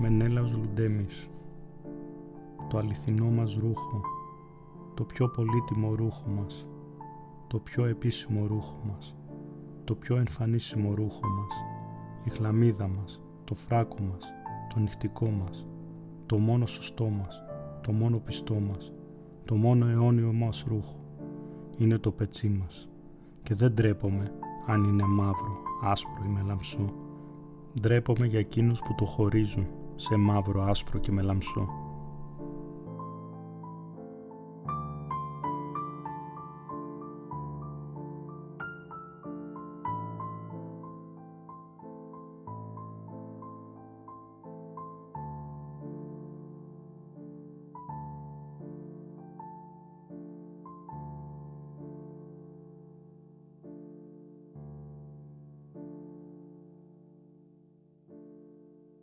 Μενέλαος Λουντέμις Το αληθινό μας ρούχο Το πιο πολύτιμο ρούχο μας Το πιο επίσημο ρούχο μας Το πιο εμφανίσιμο ρούχο μας Η χλαμίδα μας Το φράκο μας Το νυχτικό μας Το μόνο σωστό μας Το μόνο πιστό μας Το μόνο αιώνιο μας ρούχο. Είναι το πετσί μας Και δεν τρέπομαι αν είναι μαύρο, άσπρο ή μελαμψό. Ντρέπομαι για εκείνους που το χωρίζουν σε μαύρο, άσπρο και μελαμψό.